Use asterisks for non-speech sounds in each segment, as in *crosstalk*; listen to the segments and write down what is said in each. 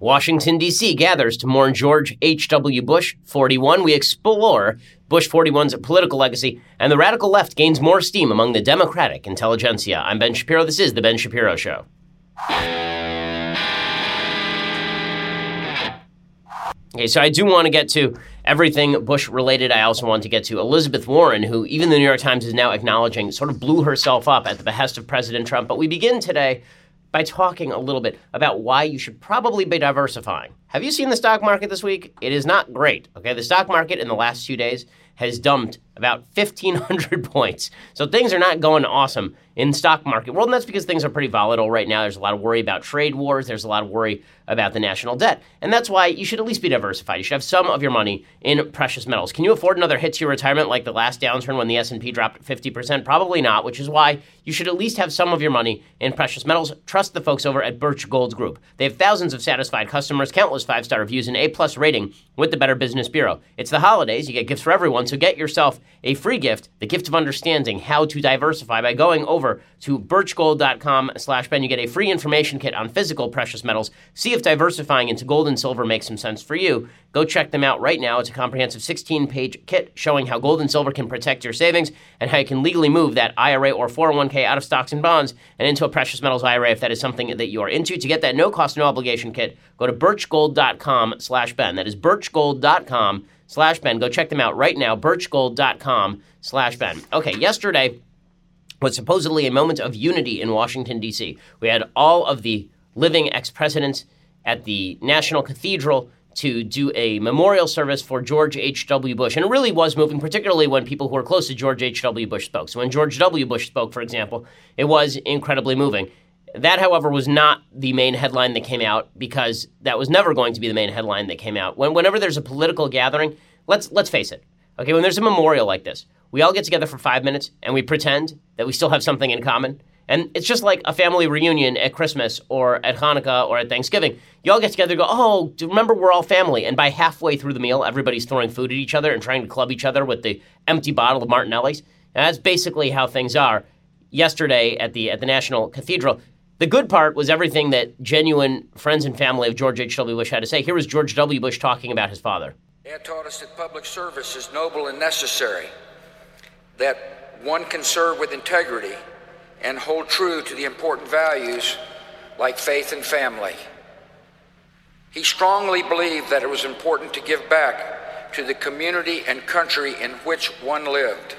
Washington, D.C. gathers to mourn George H.W. Bush 41. We explore Bush 41's political legacy, and the radical left gains more steam among the Democratic intelligentsia. I'm Ben Shapiro. This is The Ben Shapiro Show. Okay, so I do want to get to everything Bush related. I also want to get to Elizabeth Warren, who even the New York Times is now acknowledging sort of blew herself up at the behest of President Trump. But we begin today by talking a little bit about why you should probably be diversifying. Have you seen the stock market this week? It is not great. Okay, the stock market in the last two days has dumped about 1,500 *laughs* points. So things are not going awesome in stock market world, and that's because things are pretty volatile right now. There's a lot of worry about trade wars. There's a lot of worry about the national debt, and that's why you should at least be diversified. You should have some of your money in precious metals. Can you afford another hit to your retirement like the last downturn when the S&P dropped 50%? Probably not, which is why you should at least have some of your money in precious metals. Trust the folks over at Birch Gold Group. They have thousands of satisfied customers, countless five-star reviews, and A-plus rating with the Better Business Bureau. It's the holidays. You get gifts for everyone, so get yourself a free gift, the gift of understanding how to diversify by going over to birchgold.com slash Ben. You get a free information kit on physical precious metals. See if diversifying into gold and silver makes some sense for you. Go check them out right now. It's a comprehensive 16-page kit showing how gold and silver can protect your savings and how you can legally move that IRA or 401k out of stocks and bonds and into a precious metals IRA if that is something that you are into. To get that no cost, no obligation kit, go to birchgold.com slash Ben. That is birchgold.com slash Ben. Go check them out right now, birchgold.com slash Ben. Okay, yesterday was supposedly a moment of unity in Washington, D.C. We had all of the living ex presidents at the National Cathedral to do a memorial service for George H.W. Bush. And it really was moving, particularly when people who were close to George H.W. Bush spoke. So when George W. Bush spoke, for example, it was incredibly moving. That, however, was not the main headline that came out because that was never going to be the main headline that came out. When, whenever there's a political gathering, let's let's face it. Okay, when there's a memorial like this, we all get together for five minutes and we pretend that we still have something in common. And it's just like a family reunion at Christmas or at Hanukkah or at Thanksgiving. You all get together go, oh, remember we're all family. And by halfway through the meal, everybody's throwing food at each other and trying to club each other with the empty bottle of Martinelli's. And that's basically how things are. Yesterday at the at the National Cathedral, the good part was everything that genuine friends and family of George H.W. Bush had to say. Here was George W. Bush talking about his father. Dad taught us that public service is noble and necessary, that one can serve with integrity and hold true to the important values like faith and family. He strongly believed that it was important to give back to the community and country in which one lived.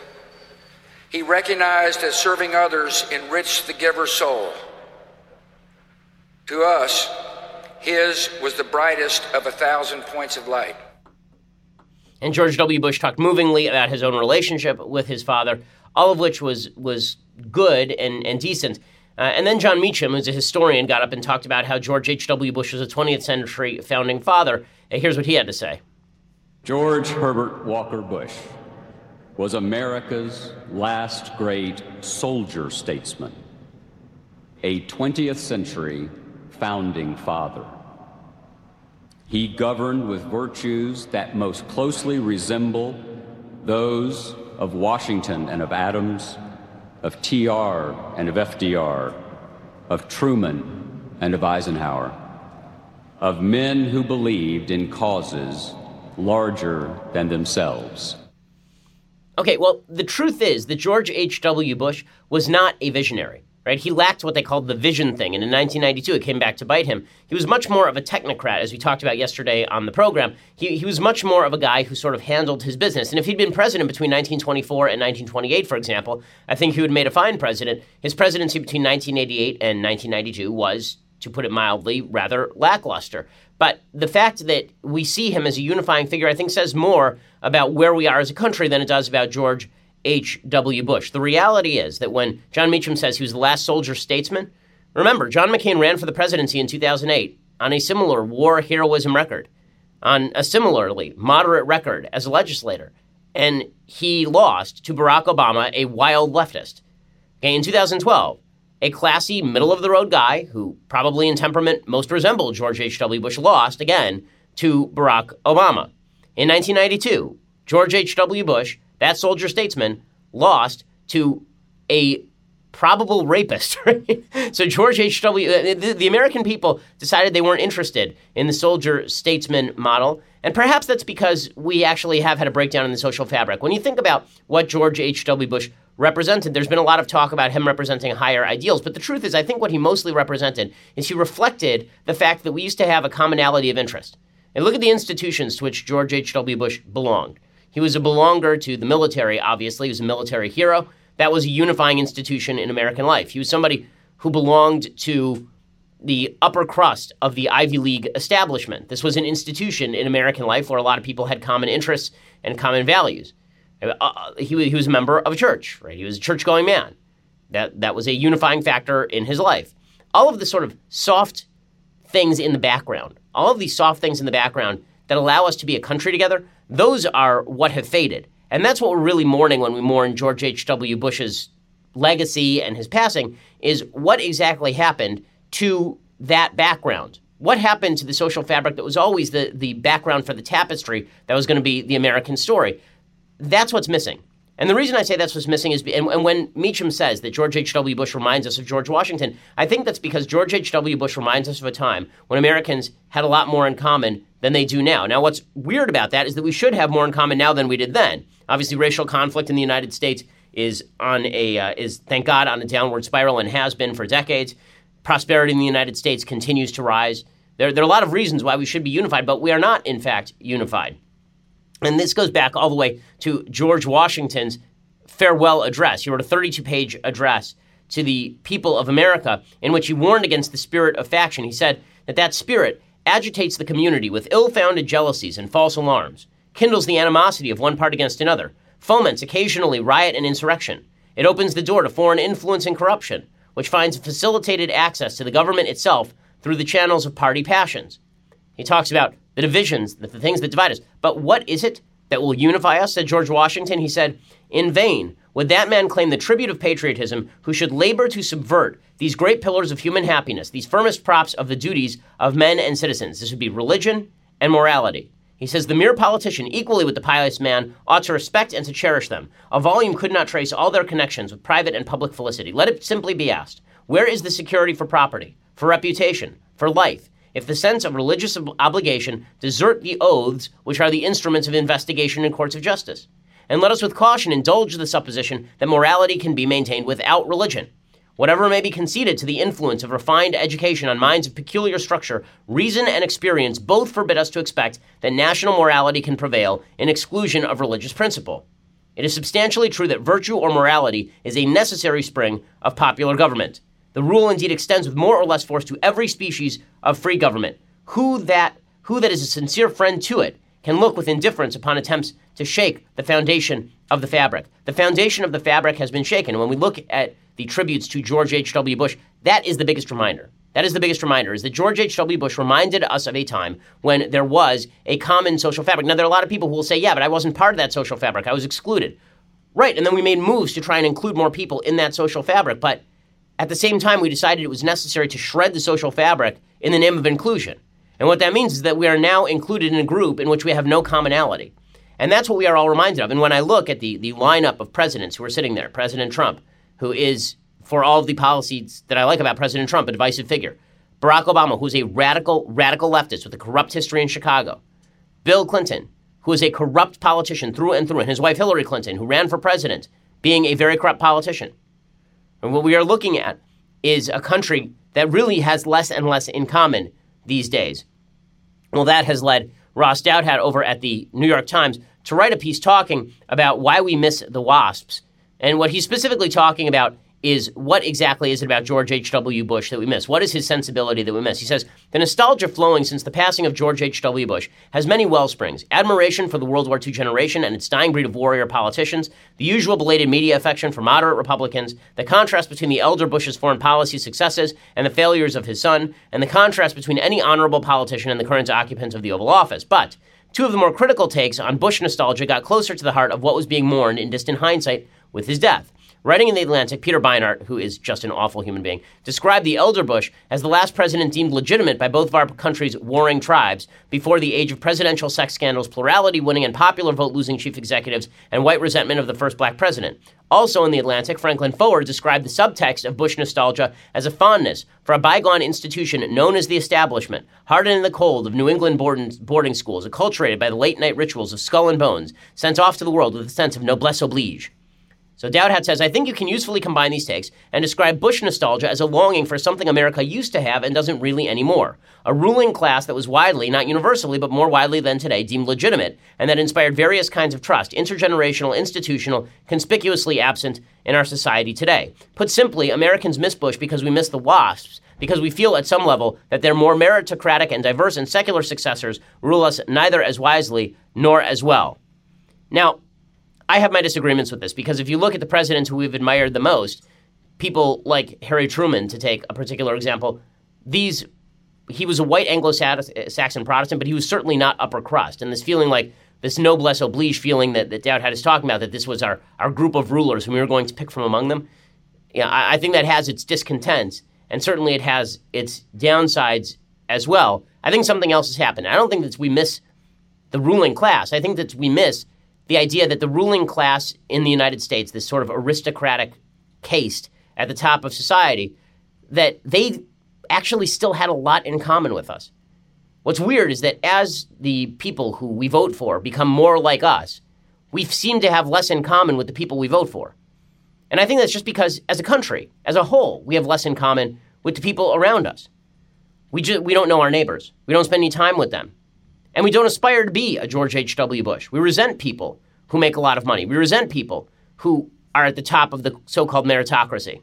He recognized that serving others enriched the giver's soul. To us, his was the brightest of a thousand points of light. And George W. Bush talked movingly about his own relationship with his father, all of which was was good and, and decent. Uh, and then Jon Meacham, who's a historian, got up and talked about how George H.W. Bush was a 20th century founding father. And here's what he had to say George Herbert Walker Bush was America's last great soldier statesman, a 20th century founding father. He governed with virtues that most closely resemble those of Washington and of Adams, of TR and of FDR, of Truman and of Eisenhower, of men who believed in causes larger than themselves. Okay, well, the truth is that George H.W. Bush was not a visionary right? He lacked what they called the vision thing, and in 1992 it came back to bite him. He was much more of a technocrat, as we talked about yesterday on the program. He, he was much more of a guy who sort of handled his business. And if he'd been president between 1924 and 1928, for example, I think he would have made a fine president. His presidency between 1988 and 1992 was, to put it mildly, rather lackluster. But the fact that we see him as a unifying figure, I think, says more about where we are as a country than it does about George H.W. Bush. The reality is that when Jon Meacham says he was the last soldier statesman, remember, John McCain ran for the presidency in 2008 on a similar war heroism record, on a similarly moderate record as a legislator, and he lost to Barack Obama, a wild leftist. Okay, in 2012, a classy, middle of the road guy who probably in temperament most resembled George H.W. Bush lost again to Barack Obama. In 1992, George H.W. Bush that soldier statesman lost to a probable rapist. *laughs* So George H.W., uh, the, the American people decided they weren't interested in the soldier statesman model. And perhaps that's because we actually have had a breakdown in the social fabric. When you think about what George H.W. Bush represented, there's been a lot of talk about him representing higher ideals. But the truth is, I think what he mostly represented is he reflected the fact that we used to have a commonality of interest. And look at the institutions to which George H.W. Bush belonged. He was a belonger to the military, obviously. He was a military hero. That was a unifying institution in American life. He was somebody who belonged to the upper crust of the Ivy League establishment. This was an institution in American life where a lot of people had common interests and common values. Uh, uh he, he was a member of a church, right? He was a church going man. That, that was a unifying factor in his life. All of the sort of soft things in the background, all of these soft things in the background that allow us to be a country together, those are what have faded. And that's what we're really mourning when we mourn George H.W. Bush's legacy and his passing is what exactly happened to that background. What happened to the social fabric that was always the, the background for the tapestry that was going to be the American story? That's what's missing. And the reason I say that's what's missing is, and, and when Meacham says that George H.W. Bush reminds us of George Washington, I think that's because George H.W. Bush reminds us of a time when Americans had a lot more in common than they do now. Now, what's weird about that is that we should have more in common now than we did then. Obviously, racial conflict in the United States is on a uh, is thank God on a downward spiral and has been for decades. Prosperity in the United States continues to rise. There, there are a lot of reasons why we should be unified, but we are not, in fact, unified. And this goes back all the way to George Washington's farewell address. He wrote a 32 page address to the people of America in which he warned against the spirit of faction. He said that that spirit agitates the community with ill founded jealousies and false alarms, kindles the animosity of one part against another, foments occasionally riot and insurrection. It opens the door to foreign influence and corruption, which finds facilitated access to the government itself through the channels of party passions. He talks about the divisions, the, the things that divide us. But what is it that will unify us? said George Washington. He said, In vain would that man claim the tribute of patriotism who should labor to subvert these great pillars of human happiness, these firmest props of the duties of men and citizens. This would be religion and morality. He says the mere politician, equally with the pious man, ought to respect and to cherish them. A volume could not trace all their connections with private and public felicity. Let it simply be asked where is the security for property, for reputation, for life, if the sense of religious obligation desert the oaths which are the instruments of investigation in courts of justice. And let us with caution indulge the supposition that morality can be maintained without religion. Whatever may be conceded to the influence of refined education on minds of peculiar structure, reason and experience both forbid us to expect that national morality can prevail in exclusion of religious principle. It is substantially true that virtue or morality is a necessary spring of popular government. The rule indeed extends with more or less force to every species of free government. Who that who that is a sincere friend to it can look with indifference upon attempts to shake the foundation of the fabric. The foundation of the fabric has been shaken. When we look at the tributes to George H.W. Bush, that is the biggest reminder. That is the biggest reminder, is that George H.W. Bush reminded us of a time when there was a common social fabric. Now, there are a lot of people who will say, yeah, but I wasn't part of that social fabric. I was excluded. Right, and then we made moves to try and include more people in that social fabric. But at the same time, we decided it was necessary to shred the social fabric in the name of inclusion. And what that means is that we are now included in a group in which we have no commonality. And that's what we are all reminded of. And when I look at the, the lineup of presidents who are sitting there, President Trump, who is, for all of the policies that I like about President Trump, a divisive figure, Barack Obama, who's a radical, radical leftist with a corrupt history in Chicago, Bill Clinton, who is a corrupt politician through and through, and his wife Hillary Clinton, who ran for president, being a very corrupt politician. And what we are looking at is a country that really has less and less in common these days. Well, that has led Ross Douthat over at the New York Times to write a piece talking about why we miss the WASPs. And what he's specifically talking about is what exactly is it about George H.W. Bush that we miss? What is his sensibility that we miss? He says the nostalgia flowing since the passing of George H.W. Bush has many well springs admiration for the World War II generation and its dying breed of warrior politicians, the usual belated media affection for moderate Republicans, the contrast between the elder Bush's foreign policy successes and the failures of his son, and the contrast between any honorable politician and the current occupants of the Oval Office. But two of the more critical takes on Bush nostalgia got closer to the heart of what was being mourned in distant hindsight with his death. Writing in The Atlantic, Peter Beinart, who is just an awful human being, described the elder Bush as the last president deemed legitimate by both of our country's warring tribes before the age of presidential sex scandals, plurality winning and popular vote losing chief executives, and white resentment of the first black president. Also in The Atlantic, Franklin Foer described the subtext of Bush nostalgia as a fondness for a bygone institution known as the establishment, hardened in the cold of New England boarding schools, acculturated by the late night rituals of skull and bones, sent off to the world with a sense of noblesse oblige. So Douthat says, I think you can usefully combine these takes and describe Bush nostalgia as a longing for something America used to have and doesn't really anymore. A ruling class that was widely, not universally, but more widely than today, deemed legitimate, and that inspired various kinds of trust, intergenerational, institutional, conspicuously absent in our society today. Put simply, Americans miss Bush because we miss the WASPs, because we feel at some level that their more meritocratic and diverse and secular successors rule us neither as wisely nor as well. Now, I have my disagreements with this because if you look at the presidents who we've admired the most, people like Harry Truman, to take a particular example, these he was a white Anglo-Saxon Protestant, but he was certainly not upper crust. And this feeling like this noblesse oblige feeling that, that Douthat is talking about, that this was our, our group of rulers whom we were going to pick from among them, yeah, I, I think that has its discontents, and certainly it has its downsides as well. I think something else has happened. I don't think that we miss the ruling class. I think that we miss the idea that the ruling class in the United States, this sort of aristocratic caste at the top of society, that they actually still had a lot in common with us. What's weird is that as the people who we vote for become more like us, we seem to have less in common with the people we vote for. And I think that's just because, as a country, as a whole, we have less in common with the people around us. We, just, we don't know our neighbors. We don't spend any time with them. And we don't aspire to be a George H.W. Bush. We resent people who make a lot of money. We resent people who are at the top of the so called meritocracy.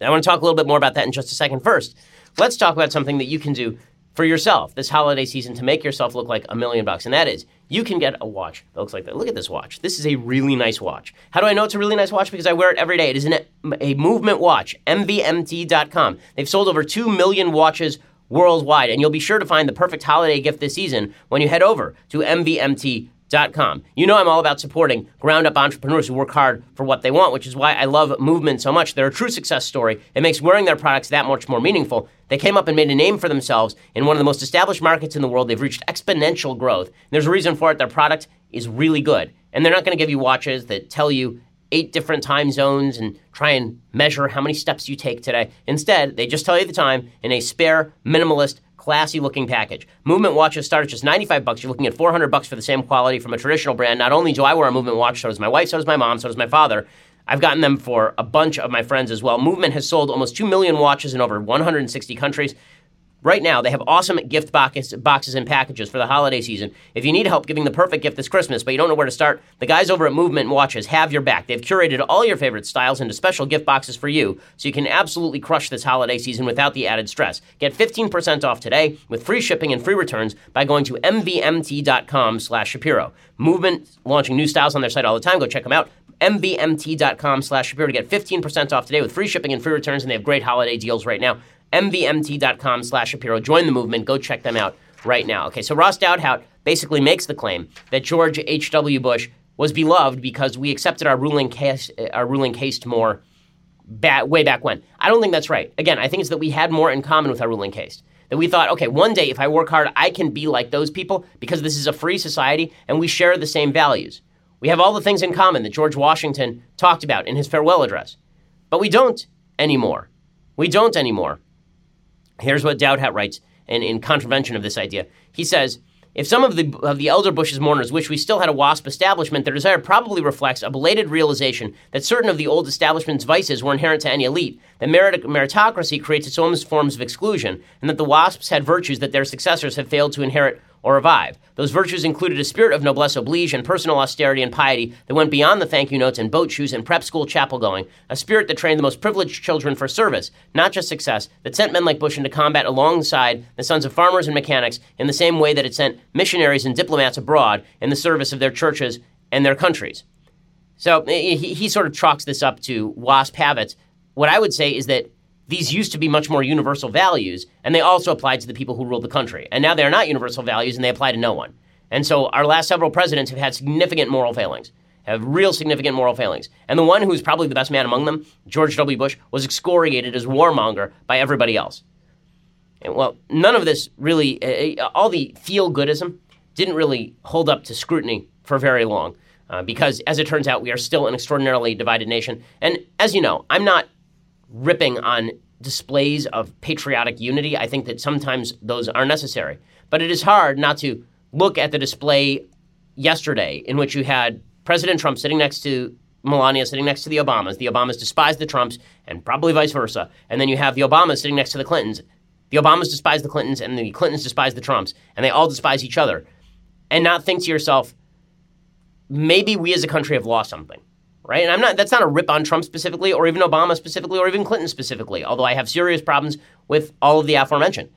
I want to talk a little bit more about that in just a second. First, let's talk about something that you can do for yourself this holiday season to make yourself look like a million bucks. And that is, you can get a watch that looks like that. Look at this watch. This is a really nice watch. How do I know it's a really nice watch? Because I wear it every day. It is an, a movement watch, MVMT.com. They've sold over 2 million watches worldwide. And you'll be sure to find the perfect holiday gift this season when you head over to MVMT.com. You know I'm all about supporting ground up entrepreneurs who work hard for what they want, which is why I love Movement so much. They're a true success story. It makes wearing their products that much more meaningful. They came up and made a name for themselves in one of the most established markets in the world. They've reached exponential growth. And there's a reason for it. Their product is really good. And they're not going to give you watches that tell you eight different time zones and try and measure how many steps you take today. Instead, they just tell you the time in a spare, minimalist, classy looking package. Movement watches start at just 95 bucks. You're looking at 400 bucks for the same quality from a traditional brand. Not only do I wear a Movement watch, so does my wife, so does my mom, so does my father. I've gotten them for a bunch of my friends as well. Movement has sold almost 2 million watches in over 160 countries. Right now, they have awesome gift boxes and packages for the holiday season. If you need help giving the perfect gift this Christmas, but you don't know where to start, the guys over at Movement Watches have your back. They've curated all your favorite styles into special gift boxes for you, so you can absolutely crush this holiday season without the added stress. Get 15% off today with free shipping and free returns by going to mvmt.com slash Shapiro. Movement launching new styles on their site all the time. Go check them out mvmt.com slash Shapiro to get 15% off today with free shipping and free returns, and they have great holiday deals right now mvmt.com slash Shapiro. Join the movement. Go check them out right now. Okay, so Ross Douthat basically makes the claim that George H.W. Bush was beloved because we accepted our ruling case, uh, our ruling caste more back, way back when. I don't think that's right. Again, I think it's that we had more in common with our ruling case. That we thought, okay, one day if I work hard, I can be like those people because this is a free society and we share the same values. We have all the things in common that George Washington talked about in his farewell address. But we don't anymore. We don't anymore. Here's what Douthat writes in, in contravention of this idea. He says, if some of the, of the elder Bush's mourners wish we still had a WASP establishment, their desire probably reflects a belated realization that certain of the old establishment's vices were inherent to any elite, that merit- meritocracy creates its own forms of exclusion, and that the WASPs had virtues that their successors have failed to inherit or revive. Those virtues included a spirit of noblesse oblige and personal austerity and piety that went beyond the thank you notes and boat shoes and prep school chapel going, a spirit that trained the most privileged children for service, not just success, that sent men like Bush into combat alongside the sons of farmers and mechanics in the same way that it sent missionaries and diplomats abroad in the service of their churches and their countries. So he, he sort of chalks this up to WASP habits. What I would say is that these used to be much more universal values, and they also applied to the people who ruled the country. And now they are not universal values, and they apply to no one. And so our last several presidents have had significant moral failings. have real significant moral failings. And the one who's probably the best man among them, George W. Bush, was excoriated as warmonger by everybody else. And, well, none of this really, uh, all the feel goodism didn't really hold up to scrutiny for very long. Uh, because, as it turns out, we are still an extraordinarily divided nation. And as you know, I'm not ripping on displays of patriotic unity. I think that sometimes those are necessary. But it is hard not to look at the display yesterday in which you had President Trump sitting next to Melania sitting next to the Obamas. The Obamas despise the Trumps, and probably vice versa. And then you have the Obamas sitting next to the Clintons. The Obamas despise the Clintons, and the Clintons despise the Trumps, and they all despise each other. And not think to yourself, maybe we as a country have lost something, right? And I'm not. That's not a rip on Trump specifically, or even Obama specifically, or even Clinton specifically. Although I have serious problems with all of the aforementioned.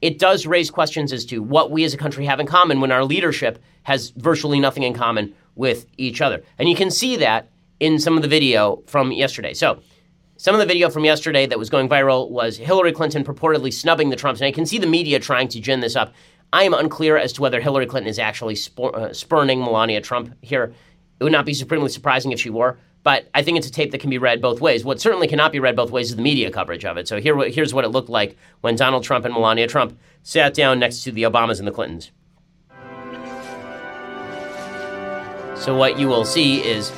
It does raise questions as to what we as a country have in common when our leadership has virtually nothing in common with each other. And you can see that in some of the video from yesterday. So, some of the video from yesterday that was going viral was Hillary Clinton purportedly snubbing the Trumps. And I can see the media trying to gin this up. I am unclear as to whether Hillary Clinton is actually uh, spurning Melania Trump here. It would not be supremely surprising if she were, but I think it's a tape that can be read both ways. What certainly cannot be read both ways is the media coverage of it. So here, here's what it looked like when Donald Trump and Melania Trump sat down next to the Obamas and the Clintons. So what you will see is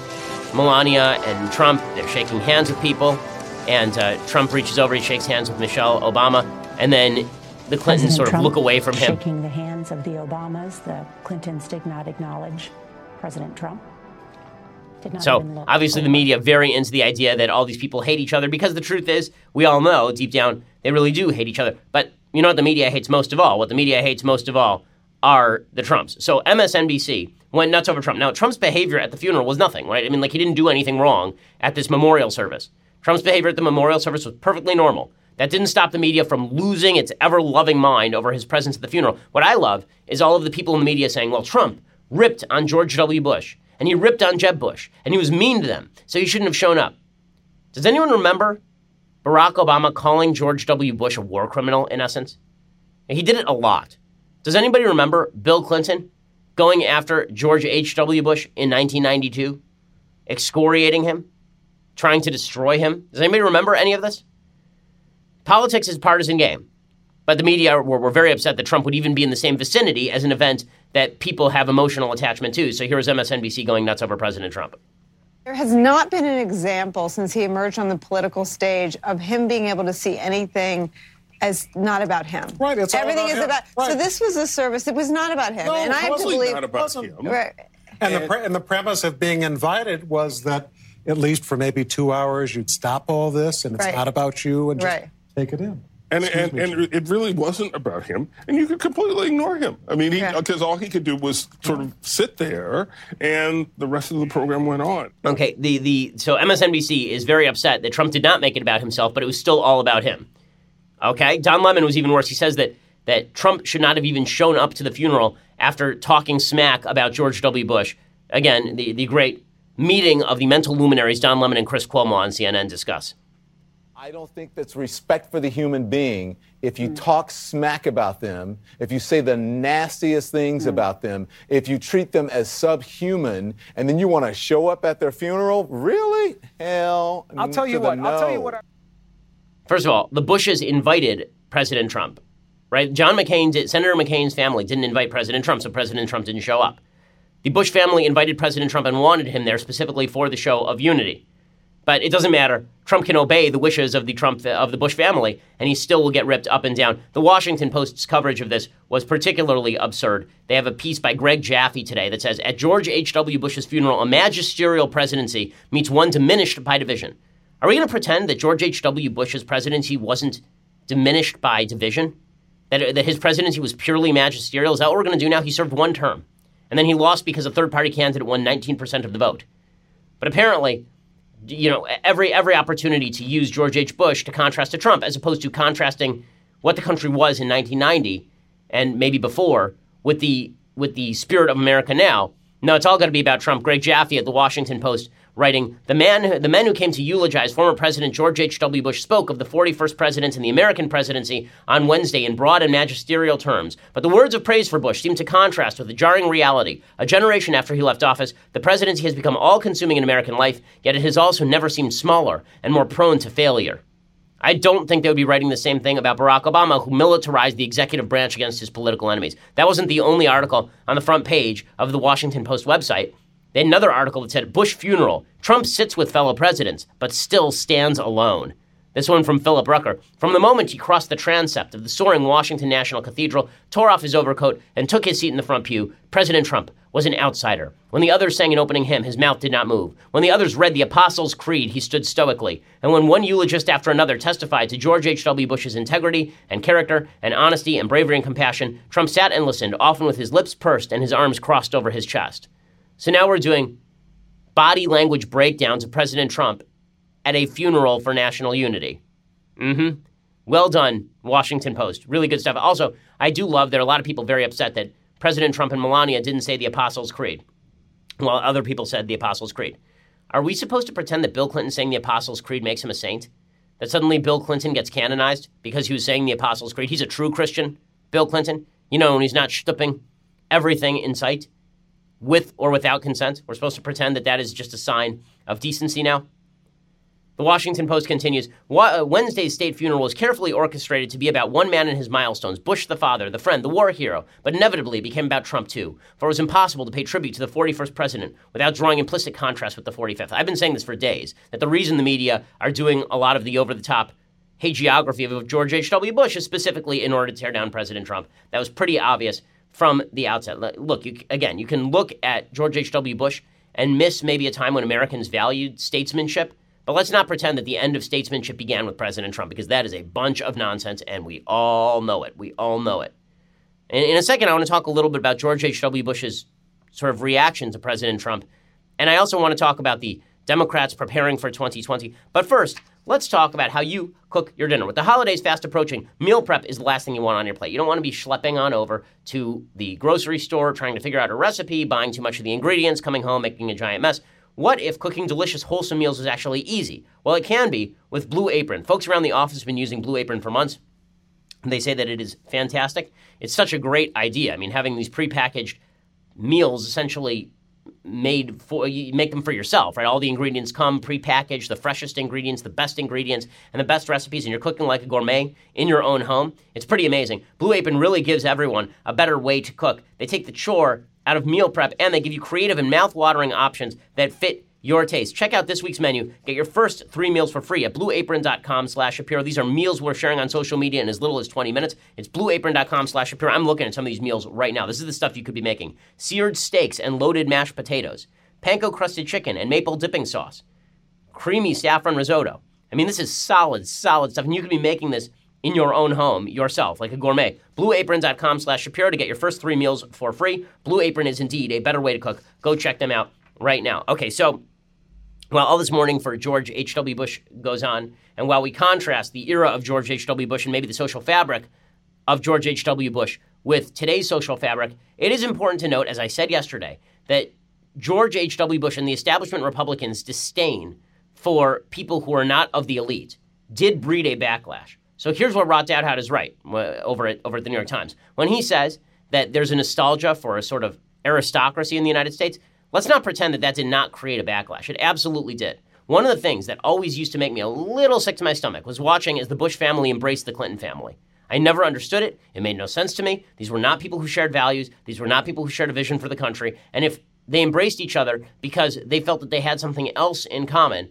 Melania and Trump, they're shaking hands with people, and uh, Trump reaches over, he shakes hands with Michelle Obama, and then the Clintons President sort Trump of look away from him. Shaking the hands of the Obamas, the Clintons did not acknowledge President Trump. So obviously, the media very into the idea that all these people hate each other because the truth is, we all know deep down they really do hate each other. But you know what the media hates most of all? What the media hates most of all are the Trumps. So MSNBC went nuts over Trump. Now Trump's behavior at the funeral was nothing, right? I mean, like he didn't do anything wrong at this memorial service. Trump's behavior at the memorial service was perfectly normal. That didn't stop the media from losing its ever loving mind over his presence at the funeral. What I love is all of the people in the media saying, well, Trump ripped on George W. Bush, and he ripped on Jeb Bush, and he was mean to them, so he shouldn't have shown up. Does anyone remember Barack Obama calling George W. Bush a war criminal, in essence? He did it a lot. Does anybody remember Bill Clinton going after George H.W. Bush in 1992, excoriating him, trying to destroy him? Does anybody remember any of this? Politics is partisan game. But the media were, were very upset that Trump would even be in the same vicinity as an event that people have emotional attachment to. So here's MSNBC going nuts over President Trump. There has not been an example since he emerged on the political stage of him being able to see anything as not about him. Right, it's all everything about is him. about. So this was a service. It was not about him, No, and I have to totally believe. not about Wasn't- him. Right. And the, pre- and the premise of being invited was that at least for maybe two hours you'd stop all this and it's Right. not about you and just Right. take it in. And, Excuse and, me, and it really wasn't about him. And you could completely ignore him. I mean, Yeah. because all he could do was sort of sit there, and the rest of the program went on. Okay, the, the so MSNBC is very upset that Trump did not make it about himself, but it was still all about him. Okay, Don Lemon was even worse. He says that that Trump should not have even shown up to the funeral after talking smack about George W. Bush. Again, the, the great meeting of the mental luminaries Don Lemon and Chris Cuomo on CNN discuss. I don't think that's respect for the human being if you hmm. talk smack about them, if you say the nastiest things hmm. about them, if you treat them as subhuman, and then you want to show up at their funeral. Really? Hell. I'll tell you the what. I'll tell you what. I- First of all, the Bushes invited President Trump, right? John McCain, did, Senator McCain's family didn't invite President Trump, so President Trump didn't show up. The Bush family invited President Trump and wanted him there specifically for the show of unity. But it doesn't matter. Trump can obey the wishes of the Trump of the Bush family, and he still will get ripped up and down. The Washington Post's coverage of this was particularly absurd. They have a piece by Greg Jaffe today that says, "At George H.W. Bush's funeral, a magisterial presidency meets one diminished by division." Are we going to pretend that George H.W. Bush's presidency wasn't diminished by division? That, that his presidency was purely magisterial? Is that what we're going to do now? He served one term, and then he lost because a third party candidate won 19% of the vote. But apparently, you know, every every opportunity to use George H. Bush to contrast to Trump, as opposed to contrasting what the country was in 1990 and maybe before with the with the spirit of America now. No, it's all going to be about Trump. Greg Jaffe at the Washington Post writing, the, man, the men who came to eulogize former President George H.W. Bush spoke of the 41st president and the American presidency on Wednesday in broad and magisterial terms. But the words of praise for Bush seem to contrast with the jarring reality. A generation after he left office, the presidency has become all consuming in American life, yet it has also never seemed smaller and more prone to failure. I don't think they would be writing the same thing about Barack Obama, who militarized the executive branch against his political enemies. That wasn't the only article on the front page of the Washington Post website. Had another article that said Bush funeral. Trump sits with fellow presidents, but still stands alone. This one from Philip Rucker. From the moment he crossed the transept of the soaring Washington National Cathedral, tore off his overcoat, and took his seat in the front pew, President Trump was an outsider. When the others sang an opening hymn, his mouth did not move. When the others read the Apostles' Creed, he stood stoically. And when one eulogist after another testified to George H.W. Bush's integrity and character and honesty and bravery and compassion, Trump sat and listened, often with his lips pursed and his arms crossed over his chest. So now we're doing body language breakdowns of President Trump at a funeral for national unity. Mm hmm. Well done, Washington Post. Really good stuff. Also, I do love there are a lot of people very upset that President Trump and Melania didn't say the Apostles' Creed, while other people said the Apostles' Creed. Are we supposed to pretend that Bill Clinton saying the Apostles' Creed makes him a saint? That suddenly Bill Clinton gets canonized because he was saying the Apostles' Creed? He's a true Christian, Bill Clinton. You know, when he's not stooping everything in sight, with or without consent. We're supposed to pretend that that is just a sign of decency now. The Washington Post continues uh, Wednesday's state funeral was carefully orchestrated to be about one man and his milestones Bush the father, the friend, the war hero, but inevitably became about Trump too, for it was impossible to pay tribute to the 41st president without drawing implicit contrast with the 45th. I've been saying this for days, that the reason the media are doing a lot of the over the top hagiography of George H.W. Bush is specifically in order to tear down President Trump. That was pretty obvious from the outset. Look, you, again, you can look at George H.W. Bush and miss maybe a time when Americans valued statesmanship but let's not pretend that the end of statesmanship began with President Trump because that is a bunch of nonsense and we all know it. We all know it. And in a second, I want to talk a little bit about George H.W. Bush's sort of reaction to President Trump. And I also want to talk about the Democrats preparing for 2020. But first, let's talk about how you cook your dinner. With the holidays fast approaching, meal prep is the last thing you want on your plate. You don't want to be schlepping on over to the grocery store, trying to figure out a recipe, buying too much of the ingredients, coming home, making a giant mess. What if cooking delicious, wholesome meals is actually easy? Well, it can be with Blue Apron. Folks around the office have been using Blue Apron for months. And they say that it is fantastic. It's such a great idea. I mean, having these prepackaged meals essentially made for you make them for yourself, right? All the ingredients come prepackaged, the freshest ingredients, the best ingredients, and the best recipes, and you're cooking like a gourmet in your own home. It's pretty amazing. Blue Apron really gives everyone a better way to cook. They take the chore out of meal prep, and they give you creative and mouth-watering options that fit your taste. Check out this week's menu. Get your first three meals for free at blueapron.com slash Shapiro. These are meals we're sharing on social media in as little as 20 minutes. It's blueapron.com slash Shapiro. I'm looking at some of these meals right now. This is the stuff you could be making. Seared steaks and loaded mashed potatoes. Panko crusted chicken and maple dipping sauce. Creamy saffron risotto. I mean, this is solid, solid stuff. And you could be making this in your own home yourself, like a gourmet. BlueApron.com slash Shapiro to get your first three meals for free. Blue Apron is indeed a better way to cook. Go check them out right now. Okay, so well, all this morning for George H.W. Bush goes on, and while we contrast the era of George H.W. Bush and maybe the social fabric of George H.W. Bush with today's social fabric, it is important to note, as I said yesterday, that George H.W. Bush and the establishment Republicans' disdain for people who are not of the elite did breed a backlash. So here's what Ross Douthat is right uh, over at, over at the New York Times. When he says that there's a nostalgia for a sort of aristocracy in the United States, let's not pretend that that did not create a backlash. It absolutely did. One of the things that always used to make me a little sick to my stomach was watching as the Bush family embraced the Clinton family. I never understood it. It made no sense to me. These were not people who shared values. These were not people who shared a vision for the country. And if they embraced each other because they felt that they had something else in common,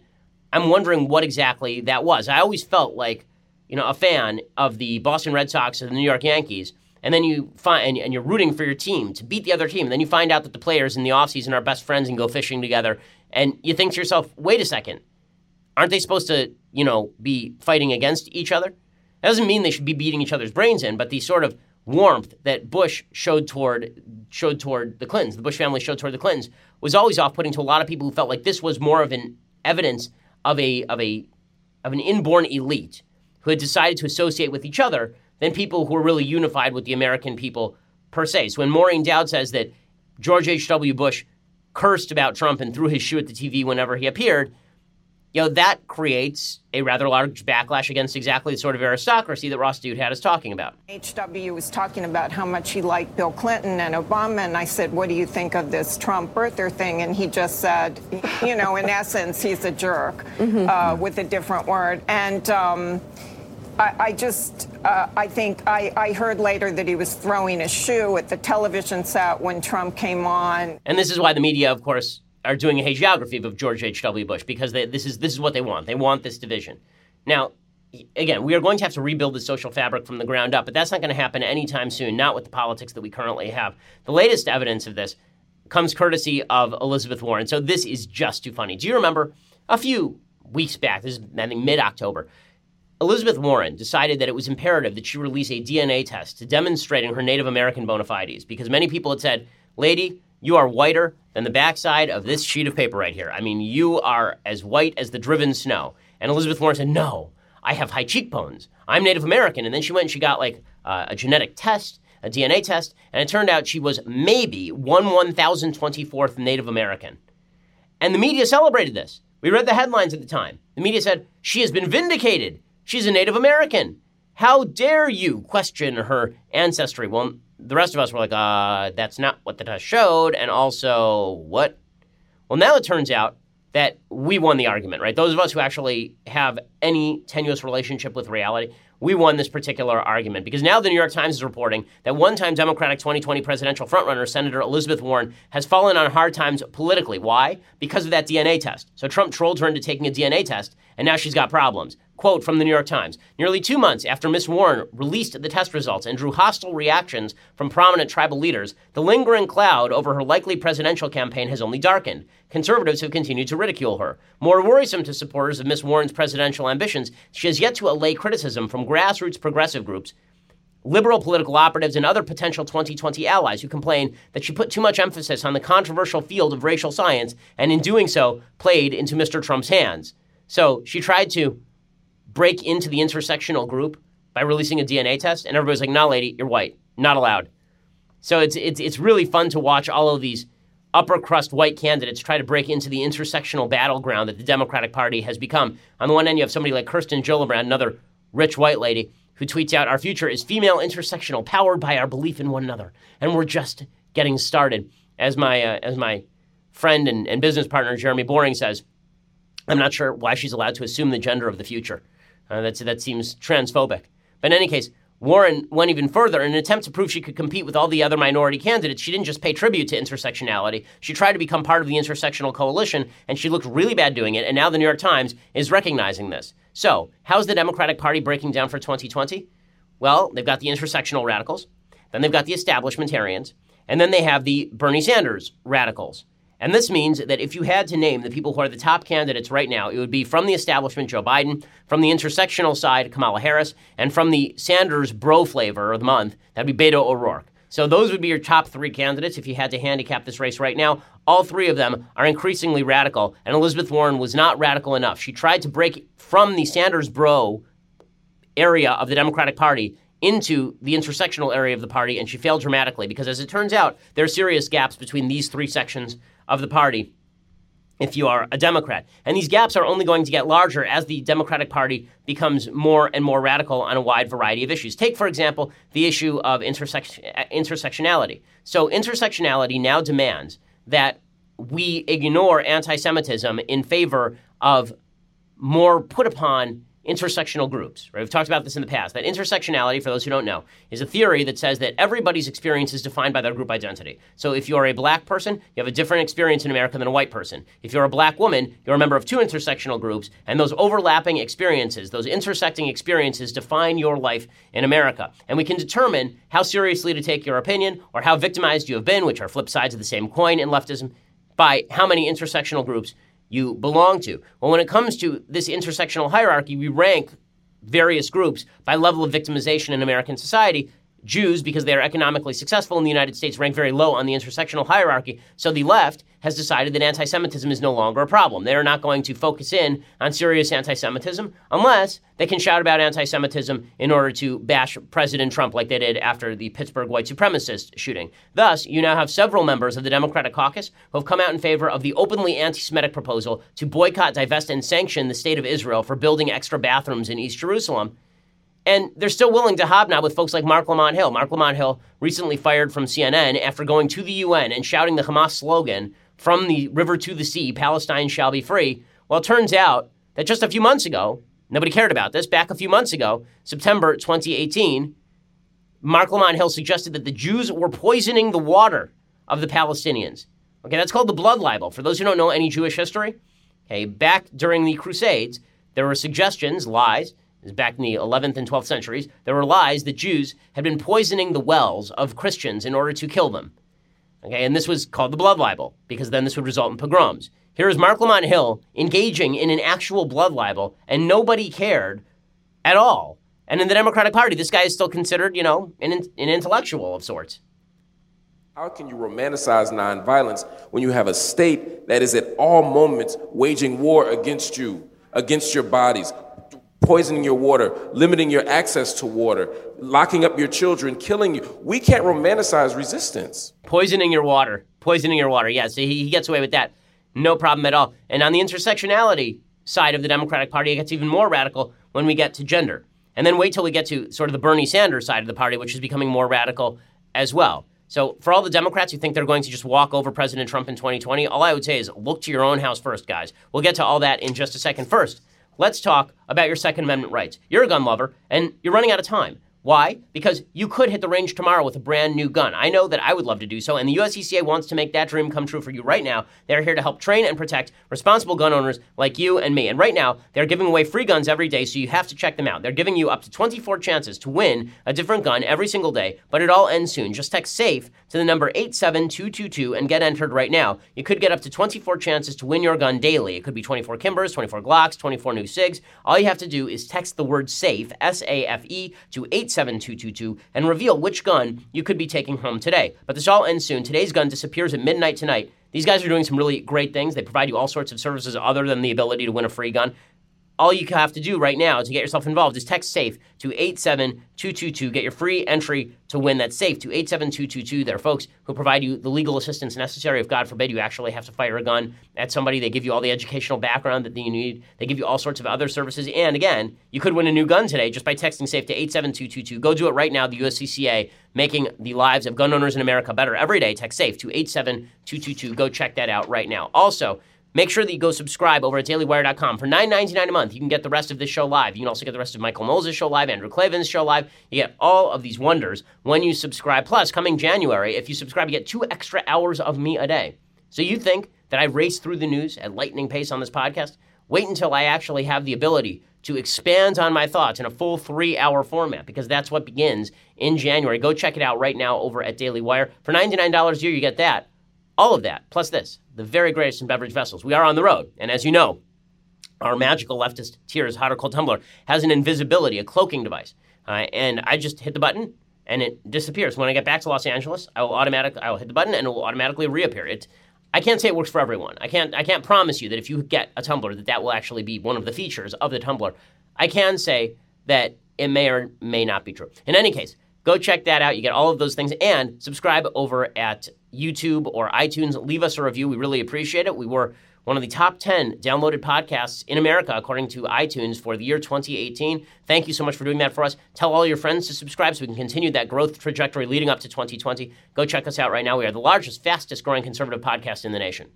I'm wondering what exactly that was. I always felt like you know, a fan of the Boston Red Sox or the New York Yankees, and then you find and, and, you're rooting for your team to beat the other team, and then you find out that the players in the offseason are best friends and go fishing together, and you think to yourself, wait a second, aren't they supposed to, you know, be fighting against each other? That doesn't mean they should be beating each other's brains in, but the sort of warmth that Bush showed toward showed toward the Clintons, the Bush family showed toward the Clintons, was always off-putting to a lot of people who felt like this was more of an evidence of a of a of an inborn elite who had decided to associate with each other than people who are really unified with the American people per se. So when Maureen Dowd says that George H.W. Bush cursed about Trump and threw his shoe at the TV whenever he appeared, you know, that creates a rather large backlash against exactly the sort of aristocracy that Ross Douthat is talking about. HW was talking about how much he liked Bill Clinton and Obama, and I said, What do you think of this Trump birther thing? And he just said, You know, in essence, he's a jerk mm-hmm. uh, with a different word. And, um, I, I, just, uh, I think I, I, heard later that he was throwing a shoe at the television set when Trump came on. And this is why the media, of course, are doing a hagiography of George H.W. Bush because they, this is this is what they want. They want this division. Now, again, we are going to have to rebuild the social fabric from the ground up, but that's not going to happen anytime soon. Not with the politics that we currently have. The latest evidence of this comes courtesy of Elizabeth Warren. So this is just too funny. Do you remember a few weeks back? This is I think mid October. Elizabeth Warren decided that it was imperative that she release a DNA test to demonstrating her Native American bona fides because many people had said, "Lady, you are whiter than the backside of this sheet of paper right here. I mean, you are as white as the driven snow. And Elizabeth Warren said, No, I have high cheekbones. I'm Native American. And then she went and she got like uh, a genetic test, a DNA test, and it turned out she was maybe one 1024th Native American. And the media celebrated this. We read the headlines at the time. The media said, She has been vindicated. She's a Native American. How dare you question her ancestry? Well, the rest of us were like, uh, that's not what the test showed. And also, what? Well, now it turns out that we won the argument, right? Those of us who actually have any tenuous relationship with reality, we won this particular argument because now the New York Times is reporting that one time Democratic 2020 presidential frontrunner, Senator Elizabeth Warren, has fallen on hard times politically. Why? Because of that DNA test. So Trump trolled her into taking a DNA test, and now she's got problems. Quote from the New York Times Nearly two months after Miss Warren released the test results and drew hostile reactions from prominent tribal leaders, the lingering cloud over her likely presidential campaign has only darkened. Conservatives have continued to ridicule her. More worrisome to supporters of Miss Warren's presidential ambitions, she has yet to allay criticism from grassroots progressive groups liberal political operatives and other potential 2020 allies who complain that she put too much emphasis on the controversial field of racial science and in doing so played into Mr. Trump's hands. So she tried to break into the intersectional group by releasing a DNA test, and everybody's like, "Nah, lady, you're white, not allowed." So it's it's it's really fun to watch all of these upper crust white candidates try to break into the intersectional battleground that the Democratic Party has become. On the one end, you have somebody like Kirsten Gillibrand, another rich white lady, who tweets out, "Our future is female intersectional, powered by our belief in one another, and we're just getting started." As my uh, as my friend and, and business partner Jeremy Boring says, I'm not sure why she's allowed to assume the gender of the future. Uh, that seems transphobic. But in any case, Warren went even further. In an attempt to prove she could compete with all the other minority candidates, she didn't just pay tribute to intersectionality. She tried to become part of the intersectional coalition, and she looked really bad doing it. And now the New York Times is recognizing this. So, how's the Democratic Party breaking down for 2020? Well, they've got the intersectional radicals, then they've got the establishmentarians, and then they have the Bernie Sanders radicals. And this means that if you had to name the people who are the top candidates right now, it would be from the establishment, Joe Biden, from the intersectional side, Kamala Harris, and from the Sanders bro flavor of the month, that'd be Beto O'Rourke. So those would be your top three candidates if you had to handicap this race right now. All three of them are increasingly radical, and Elizabeth Warren was not radical enough. She tried to break from the Sanders bro area of the Democratic Party into the intersectional area of the party, and she failed dramatically because, as it turns out, there are serious gaps between these three sections of the party if you are a Democrat. And these gaps are only going to get larger as the Democratic Party becomes more and more radical on a wide variety of issues. Take, for example, the issue of intersectionality. So, intersectionality now demands that we ignore anti Semitism in favor of more put upon intersectional groups. Right? We've talked about this in the past. That intersectionality, for those who don't know, is a theory that says that everybody's experience is defined by their group identity. So if you're a black person, you have a different experience in America than a white person. If you're a black woman, you're a member of two intersectional groups, and those overlapping experiences, those intersecting experiences, define your life in America. And we can determine how seriously to take your opinion or how victimized you have been, which are flip sides of the same coin in leftism, by how many intersectional groups you belong to. Well, when it comes to this intersectional hierarchy, we rank various groups by level of victimization in American society. Jews, because they are economically successful in the United States, rank very low on the intersectional hierarchy. So the left has decided that anti Semitism is no longer a problem. They are not going to focus in on serious anti Semitism unless they can shout about anti Semitism in order to bash President Trump like they did after the Pittsburgh white supremacist shooting. Thus, you now have several members of the Democratic caucus who have come out in favor of the openly anti Semitic proposal to boycott, divest, and sanction the state of Israel for building extra bathrooms in East Jerusalem. And they're still willing to hobnob with folks like Marc Lamont Hill. Marc Lamont Hill recently fired from CNN after going to the UN and shouting the Hamas slogan from the river to the sea, Palestine shall be free. Well, it turns out that just a few months ago, nobody cared about this, back a few months ago, September 2018, Marc Lamont Hill suggested that the Jews were poisoning the water of the Palestinians. Okay, that's called the blood libel. For those who don't know any Jewish history, okay, back during the Crusades, there were suggestions, lies, back in the 11th and 12th centuries, there were lies that Jews had been poisoning the wells of Christians in order to kill them. Okay, and this was called the blood libel because then this would result in pogroms. Here is Marc Lamont Hill engaging in an actual blood libel, and nobody cared at all. And in the Democratic Party, this guy is still considered, you know, an, an intellectual of sorts. How can you romanticize nonviolence when you have a state that is at all moments waging war against you, against your bodies, poisoning your water, limiting your access to water, locking up your children, killing you. We can't romanticize resistance. Poisoning your water. Poisoning your water. Yes, he, he gets away with that. No problem at all. And on the intersectionality side of the Democratic Party, it gets even more radical when we get to gender. And then wait till we get to sort of the Bernie Sanders side of the party, which is becoming more radical as well. So, for all the Democrats who think they're going to just walk over President Trump in 2020, all I would say is look to your own house first, guys. We'll get to all that in just a second. First, let's talk about your Second Amendment rights. You're a gun lover, and you're running out of time. Why? Because you could hit the range tomorrow with a brand new gun. I know that I would love to do so, and the USCCA wants to make that dream come true for you right now. They're here to help train and protect responsible gun owners like you and me. And right now, they're giving away free guns every day, so you have to check them out. They're giving you up to 24 chances to win a different gun every single day, but it all ends soon. Just text SAFE to the number 87222 and get entered right now. You could get up to 24 chances to win your gun daily. It could be 24 Kimbers, 24 Glocks, 24 new SIGs. All you have to do is text the word SAFE, S A F E, to 87222 and reveal which gun you could be taking home today. But this all ends soon. Today's gun disappears at midnight tonight. These guys are doing some really great things. They provide you all sorts of services other than the ability to win a free gun all you have to do right now to get yourself involved is text SAFE to 87222. Get your free entry to win that SAFE to 87222. There are folks who provide you the legal assistance necessary if, God forbid, you actually have to fire a gun at somebody. They give you all the educational background that you need. They give you all sorts of other services. And again, you could win a new gun today just by texting SAFE to 87222. Go do it right now. The USCCA making the lives of gun owners in America better every day. Text SAFE to 87222. Go check that out right now. Also, Make sure that you go subscribe over at dailywire.com. For $9.99 a month, you can get the rest of this show live. You can also get the rest of Michael Knowles' show live, Andrew Klavan's show live. You get all of these wonders when you subscribe. Plus, coming January, if you subscribe, you get two extra hours of me a day. So you think that I race through the news at lightning pace on this podcast? Wait until I actually have the ability to expand on my thoughts in a full three hour format because that's what begins in January. Go check it out right now over at Daily Wire. For $99 a year, you get that. All of that, plus this the very greatest in beverage vessels. We are on the road. And as you know, our magical leftist Tears hot or cold tumbler has an invisibility, a cloaking device. Uh, and I just hit the button and it disappears. When I get back to Los Angeles, I will automatically I will hit the button and it will automatically reappear. It I can't say it works for everyone. I can't I can't promise you that if you get a tumbler that that will actually be one of the features of the tumbler. I can say that it may or may not be true. In any case, go check that out. You get all of those things and subscribe over at YouTube or iTunes. Leave us a review. We really appreciate it. We were one of the top 10 downloaded podcasts in America, according to iTunes, for the year 2018. Thank you so much for doing that for us. Tell all your friends to subscribe so we can continue that growth trajectory leading up to 2020. Go check us out right now. We are the largest, fastest growing conservative podcast in the nation.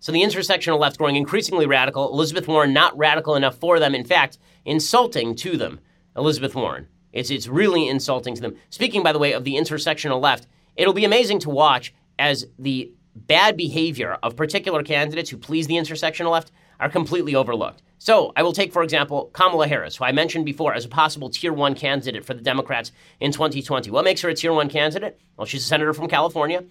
So the intersectional left growing increasingly radical. Elizabeth Warren not radical enough for them. In fact, insulting to them. Elizabeth Warren. It's, it's really insulting to them. Speaking, by the way, of the intersectional left, it'll be amazing to watch as the bad behavior of particular candidates who please the intersectional left are completely overlooked. So, I will take, for example, Kamala Harris, who I mentioned before as a possible tier one candidate for the Democrats in 2020. What makes her a tier one candidate? Well, she's a senator from California,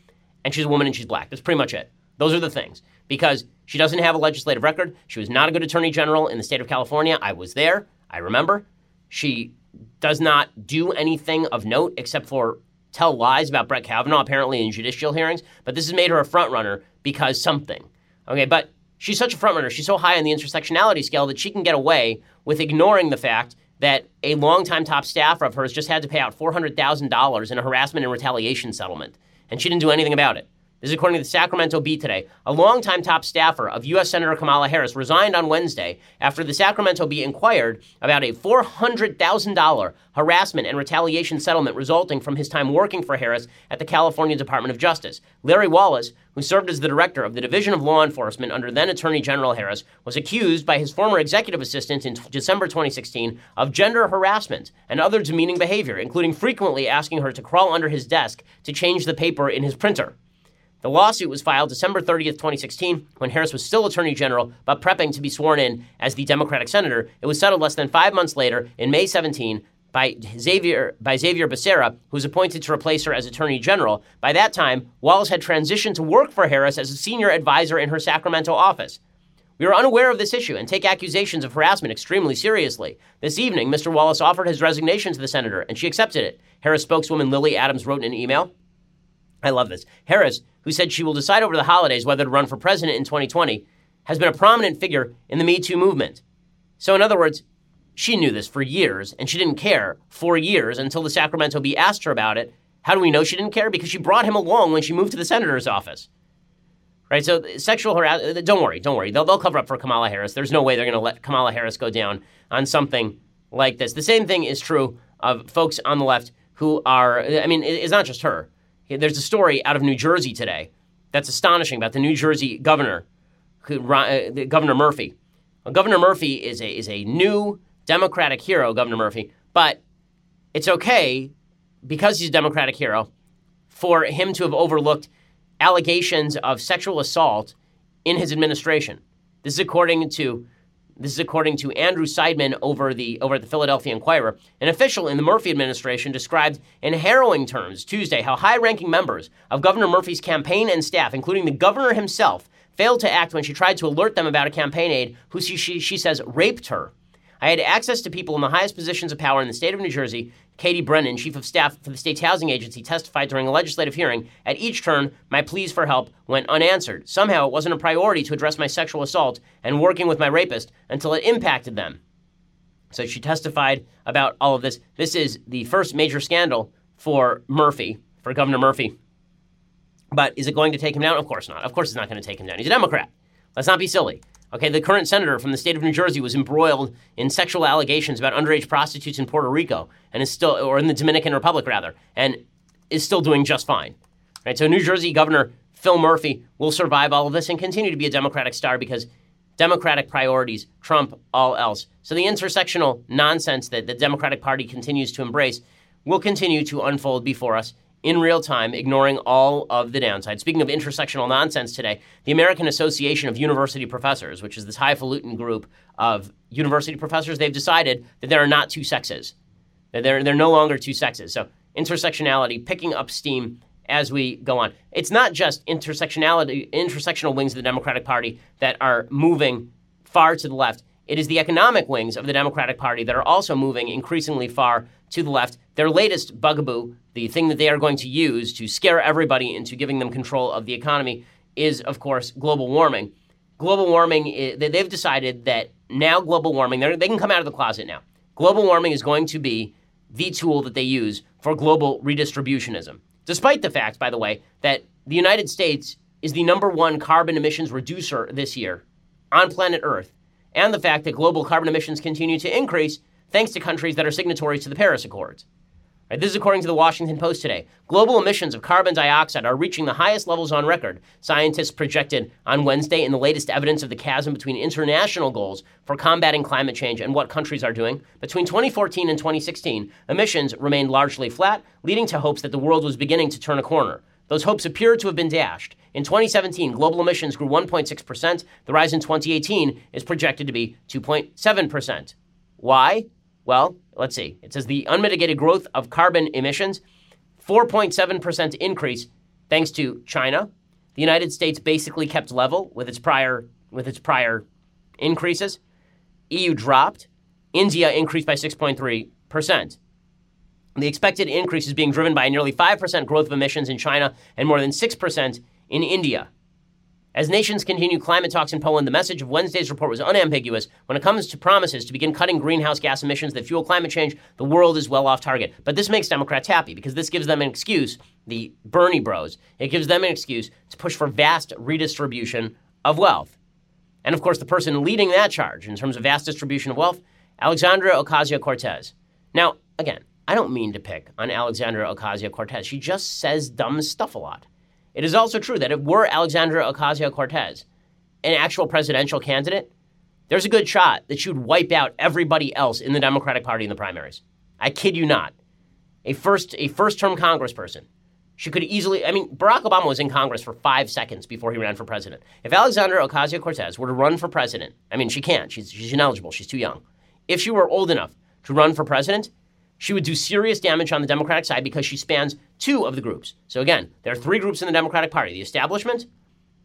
and she's a woman and she's black. That's pretty much it. Those are the things. Because she doesn't have a legislative record. She was not a good attorney general in the state of California. I was there. I remember. She does not do anything of note except for tell lies about Brett Kavanaugh apparently in judicial hearings, but this has made her a front runner because something. Okay, but she's such a front runner. She's so high on the intersectionality scale that she can get away with ignoring the fact that a longtime top staffer of hers just had to pay out $400,000 in a harassment and retaliation settlement, and she didn't do anything about it. This is according to the Sacramento Bee today. A longtime top staffer of U.S. Senator Kamala Harris resigned on Wednesday after the Sacramento Bee inquired about a $400,000 harassment and retaliation settlement resulting from his time working for Harris at the California Department of Justice. Larry Wallace, who served as the director of the Division of Law Enforcement under then Attorney General Harris, was accused by his former executive assistant in t- December 2016 of gender harassment and other demeaning behavior, including frequently asking her to crawl under his desk to change the paper in his printer. The lawsuit was filed December 30th, 2016, when Harris was still Attorney General but prepping to be sworn in as the Democratic senator. It was settled less than five months later, in May 17, by Xavier by Xavier Becerra, who was appointed to replace her as Attorney General. By that time, Wallace had transitioned to work for Harris as a senior advisor in her Sacramento office. We are unaware of this issue and take accusations of harassment extremely seriously. This evening, Mr. Wallace offered his resignation to the senator, and she accepted it. Harris spokeswoman Lily Adams wrote in an email. I love this. Harris, who said she will decide over the holidays whether to run for president in 2020, has been a prominent figure in the Me Too movement. So, in other words, she knew this for years and she didn't care for years until the Sacramento Bee asked her about it. How do we know she didn't care? Because she brought him along when she moved to the senator's office. Right? So, uh, sexual harassment, uh, don't worry, don't worry. They'll, they'll cover up for Kamala Harris. There's no way they're going to let Kamala Harris go down on something like this. The same thing is true of folks on the left who are, I mean, it's not just her. There's a story out of New Jersey today that's astonishing about the New Jersey governor, uh, Governor Murphy. Well, governor Murphy is a, is a new Democratic hero, Governor Murphy, but it's okay because he's a Democratic hero for him to have overlooked allegations of sexual assault in his administration. This is according to this is according to Andrew Seidman over the over at the Philadelphia Inquirer. An official in the Murphy administration described in harrowing terms Tuesday how high-ranking members of Governor Murphy's campaign and staff, including the governor himself, failed to act when she tried to alert them about a campaign aide who she, she, she says raped her. I had access to people in the highest positions of power in the state of New Jersey. Katie Brennan, chief of staff for the state's housing agency, testified during a legislative hearing. At each turn, my pleas for help went unanswered. Somehow, it wasn't a priority to address my sexual assault and working with my rapist until it impacted them. So she testified about all of this. This is the first major scandal for Murphy, for Governor Murphy. But is it going to take him down? Of course not. Of course, it's not going to take him down. He's a Democrat. Let's not be silly. Okay, the current senator from the state of New Jersey was embroiled in sexual allegations about underage prostitutes in Puerto Rico and is still, or in the Dominican Republic rather, and is still doing just fine. Right, so New Jersey Governor Phil Murphy will survive all of this and continue to be a Democratic star because Democratic priorities trump all else. So the intersectional nonsense that the Democratic Party continues to embrace will continue to unfold before us in real time, ignoring all of the downside. Speaking of intersectional nonsense today, the American Association of University Professors, which is this highfalutin group of university professors, they've decided that there are not two sexes. That they're, they're no longer two sexes. So intersectionality picking up steam as we go on. It's not just intersectionality, intersectional wings of the Democratic Party that are moving far to the left. It is the economic wings of the Democratic Party that are also moving increasingly far to the left. Their latest bugaboo, the thing that they are going to use to scare everybody into giving them control of the economy, is, of course, global warming. Global warming, they've decided that now global warming, they can come out of the closet now. Global warming is going to be the tool that they use for global redistributionism. Despite the fact, by the way, that the United States is the number one carbon emissions reducer this year on planet Earth, and the fact that global carbon emissions continue to increase thanks to countries that are signatories to the Paris Accords. Right, this is according to the Washington Post today. Global emissions of carbon dioxide are reaching the highest levels on record, scientists projected on Wednesday in the latest evidence of the chasm between international goals for combating climate change and what countries are doing. Between 2014 and 2016, emissions remained largely flat, leading to hopes that the world was beginning to turn a corner. Those hopes appear to have been dashed. In 2017, global emissions grew 1.6%. The rise in 2018 is projected to be 2.7%. Why? Well, let's see. It says the unmitigated growth of carbon emissions, 4.7% increase thanks to China. The United States basically kept level with its prior with its prior increases. EU dropped. India increased by 6.3%. The expected increase is being driven by a nearly 5% growth of emissions in China and more than 6% in India. As nations continue climate talks in Poland, the message of Wednesday's report was unambiguous. When it comes to promises to begin cutting greenhouse gas emissions that fuel climate change, the world is well off target. But this makes Democrats happy because this gives them an excuse, the Bernie bros, it gives them an excuse to push for vast redistribution of wealth. And of course, the person leading that charge in terms of vast distribution of wealth, Alexandria Ocasio Cortez. Now, again, I don't mean to pick on Alexandria Ocasio Cortez. She just says dumb stuff a lot. It is also true that if were Alexandria Ocasio Cortez an actual presidential candidate, there's a good shot that she would wipe out everybody else in the Democratic Party in the primaries. I kid you not. A first a first term congressperson. She could easily I mean, Barack Obama was in Congress for five seconds before he ran for president. If Alexandria Ocasio Cortez were to run for president, I mean she can't, she's she's ineligible, she's too young. If she were old enough to run for president, she would do serious damage on the Democratic side because she spans two of the groups. So again, there are three groups in the Democratic Party the establishment,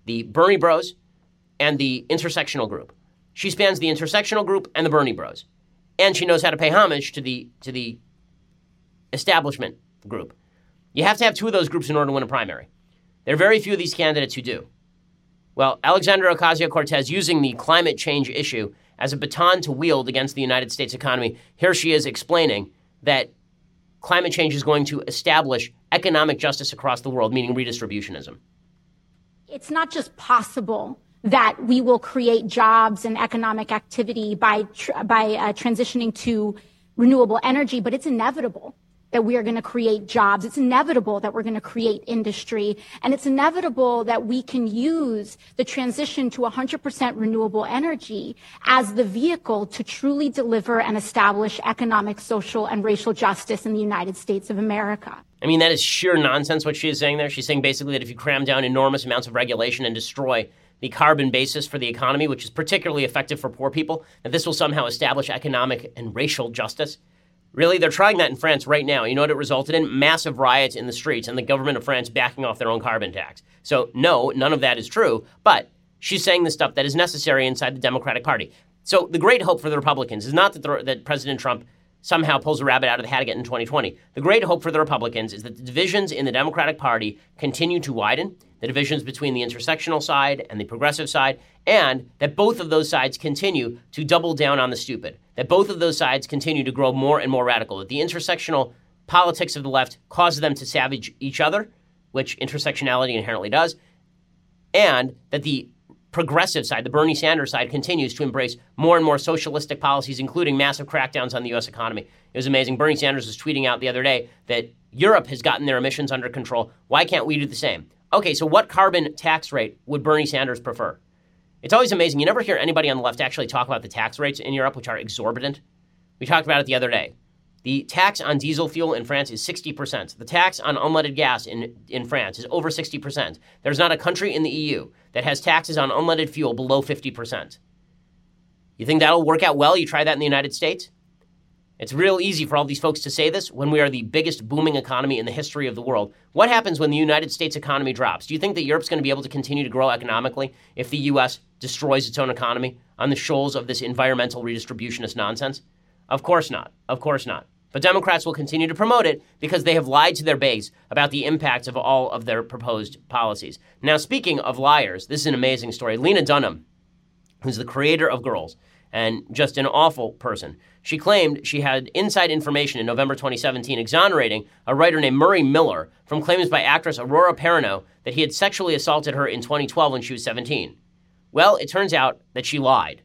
the Bernie bros, and the intersectional group. She spans the intersectional group and the Bernie bros. And she knows how to pay homage to the to the establishment group. You have to have two of those groups in order to win a primary. There are very few of these candidates who do. Well, Alexandra Ocasio Cortez using the climate change issue as a baton to wield against the United States economy, here she is explaining that climate change is going to establish economic justice across the world, meaning redistributionism. It's not just possible that we will create jobs and economic activity by tr- by uh, transitioning to renewable energy, but it's inevitable that we are going to create jobs. It's inevitable that we're going to create industry. And it's inevitable that we can use the transition to 100% renewable energy as the vehicle to truly deliver and establish economic, social, and racial justice in the United States of America. I mean, that is sheer nonsense what she is saying there. She's saying basically that if you cram down enormous amounts of regulation and destroy the carbon basis for the economy, which is particularly effective for poor people, that this will somehow establish economic and racial justice. Really, they're trying that in France right now. You know what it resulted in? Massive riots in the streets and the government of France backing off their own carbon tax. So, no, none of that is true, but she's saying the stuff that is necessary inside the Democratic Party. So, the great hope for the Republicans is not that, the, that President Trump somehow pulls a rabbit out of the hat again in 2020. The great hope for the Republicans is that the divisions in the Democratic Party continue to widen, the divisions between the intersectional side and the progressive side, and that both of those sides continue to double down on the stupid, that both of those sides continue to grow more and more radical, that the intersectional politics of the left causes them to savage each other, which intersectionality inherently does, and that the progressive side, the Bernie Sanders side, continues to embrace more and more socialistic policies, including massive crackdowns on the U.S. economy. It was amazing. Bernie Sanders was tweeting out the other day that Europe has gotten their emissions under control. Why can't we do the same? Okay, so what carbon tax rate would Bernie Sanders prefer? It's always amazing. You never hear anybody on the left actually talk about the tax rates in Europe, which are exorbitant. We talked about it the other day. The tax on diesel fuel in France is 60%. The tax on unleaded gas in, in France is over 60%. There's not a country in the EU that has taxes on unleaded fuel below 50%. You think that'll work out well? You try that in the United States? It's real easy for all these folks to say this when we are the biggest booming economy in the history of the world. What happens when the United States economy drops? Do you think that Europe's going to be able to continue to grow economically if the US destroys its own economy on the shoals of this environmental redistributionist nonsense? Of course not. Of course not. But Democrats will continue to promote it because they have lied to their base about the impacts of all of their proposed policies. Now, speaking of liars, this is an amazing story. Lena Dunham, who's the creator of Girls and just an awful person, she claimed she had inside information in November 2017 exonerating a writer named Murray Miller from claims by actress Aurora Perrineau that he had sexually assaulted her in 2012 when she was 17. Well, it turns out that she lied.